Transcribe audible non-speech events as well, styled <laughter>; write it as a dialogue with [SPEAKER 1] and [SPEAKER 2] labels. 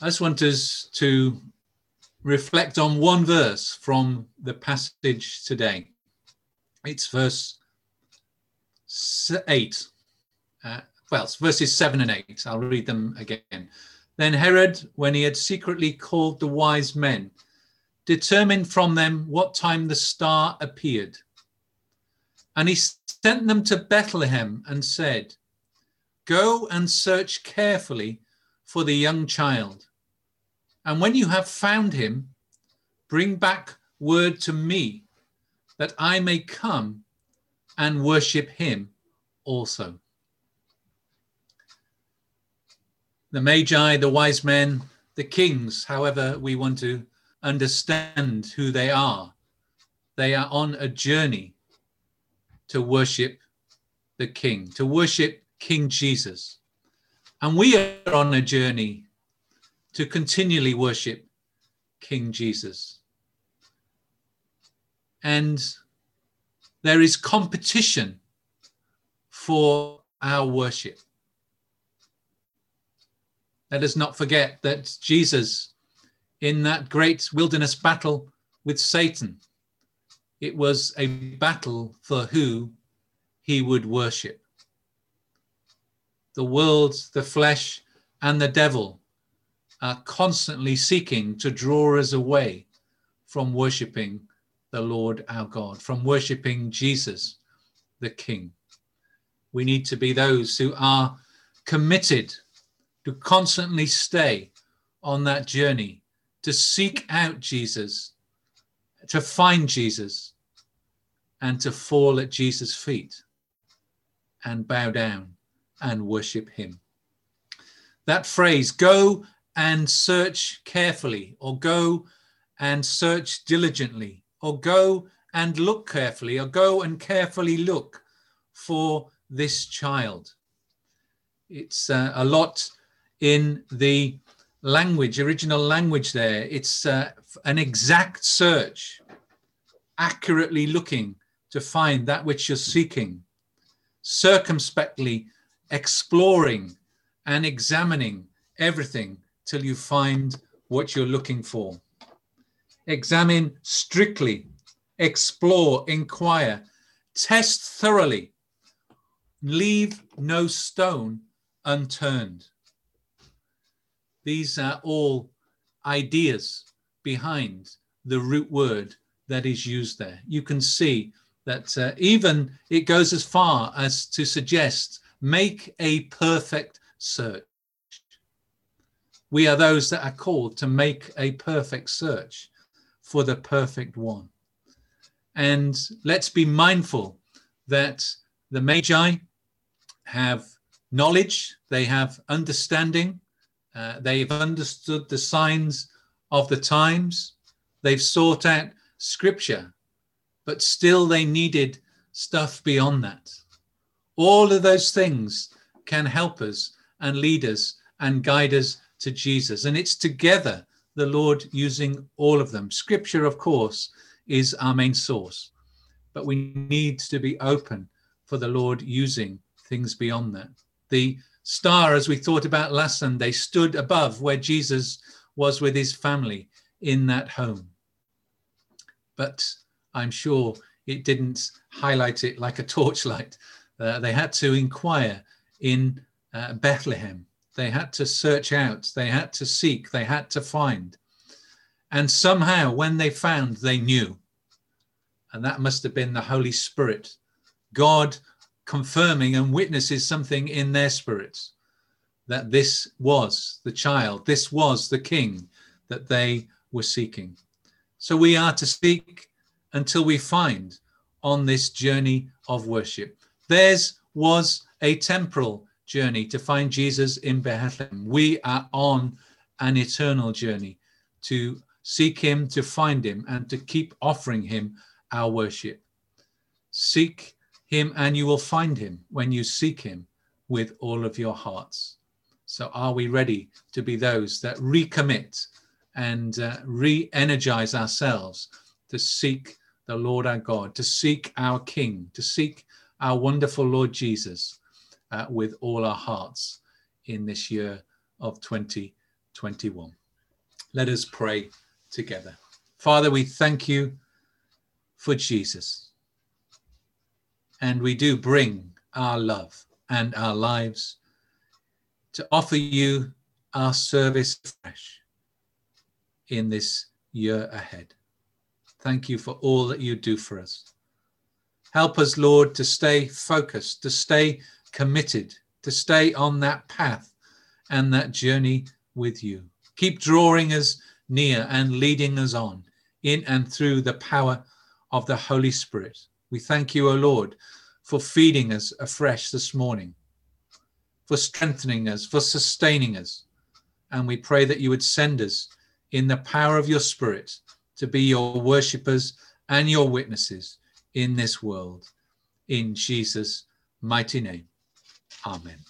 [SPEAKER 1] I just want us to reflect on one verse from the passage today. It's verse 8. Uh, well, it's verses 7 and 8. I'll read them again. Then Herod, when he had secretly called the wise men, determined from them what time the star appeared. And he sent them to Bethlehem and said, Go and search carefully for the young child. And when you have found him, bring back word to me that I may come and worship him also. The Magi, the wise men, the kings, however we want to understand who they are, they are on a journey to worship the King, to worship King Jesus. And we are on a journey to continually worship King Jesus. And there is competition for our worship. Let us not forget that Jesus, in that great wilderness battle with Satan, it was a battle for who he would worship. The world, the flesh, and the devil are constantly seeking to draw us away from worshipping the Lord our God, from worshipping Jesus, the King. We need to be those who are committed to constantly stay on that journey, to seek out Jesus, to find Jesus, and to fall at Jesus' feet and bow down and worship him. That phrase, go and search carefully, or go and search diligently, or go and look carefully, or go and carefully look for this child. It's uh, a lot in the language, original language there. It's uh, an exact search, accurately looking to find that which you're seeking, circumspectly exploring and examining everything till you find what you're looking for. Examine strictly, explore, inquire, test thoroughly, leave no stone unturned. These are all ideas behind the root word that is used there. You can see that uh, even it goes as far as to suggest make a perfect search we are those that are called to make a perfect search for the perfect one. And let's be mindful that the Magi have knowledge, they have understanding, uh, they've understood the signs of the times, they've sought out scripture, but still they needed stuff beyond that. All of those things can help us and lead us and guide us to Jesus. And it's together the Lord using all of them. Scripture, of course, is our main source, but we need to be open for the Lord using things beyond that. The star, as we thought about last Sunday, stood above where Jesus was with his family in that home. But I'm sure it didn't highlight it like a <laughs> torchlight. Uh, they had to inquire in uh, Bethlehem they had to search out, they had to seek, they had to find. And somehow, when they found, they knew. And that must have been the Holy Spirit, God confirming and witnesses something in their spirits that this was the child, this was the king that they were seeking. So we are to seek until we find on this journey of worship. Theirs was a temporal journey to find Jesus in Bethlehem. We are on an eternal journey to seek him, to find him, and to keep offering him our worship. Seek him, and you will find him when you seek him with all of your hearts. So, are we ready to be those that recommit and uh, re energize ourselves to seek the Lord our God, to seek our King, to seek our wonderful Lord Jesus? Uh, with all our hearts in this year of 2021. Let us pray together. Father, we thank you for Jesus. And we do bring our love and our lives to offer you our service fresh in this year ahead. Thank you for all that you do for us. Help us, Lord, to stay focused, to stay committed, to stay on that path and that journey with you. Keep drawing us near and leading us on in and through the power of the Holy Spirit. We thank you, O Lord, for feeding us afresh this morning, for strengthening us, for sustaining us. And we pray that you would send us in the power of your Spirit to be your worshippers and your witnesses in this world. In Jesus' mighty name. Amen.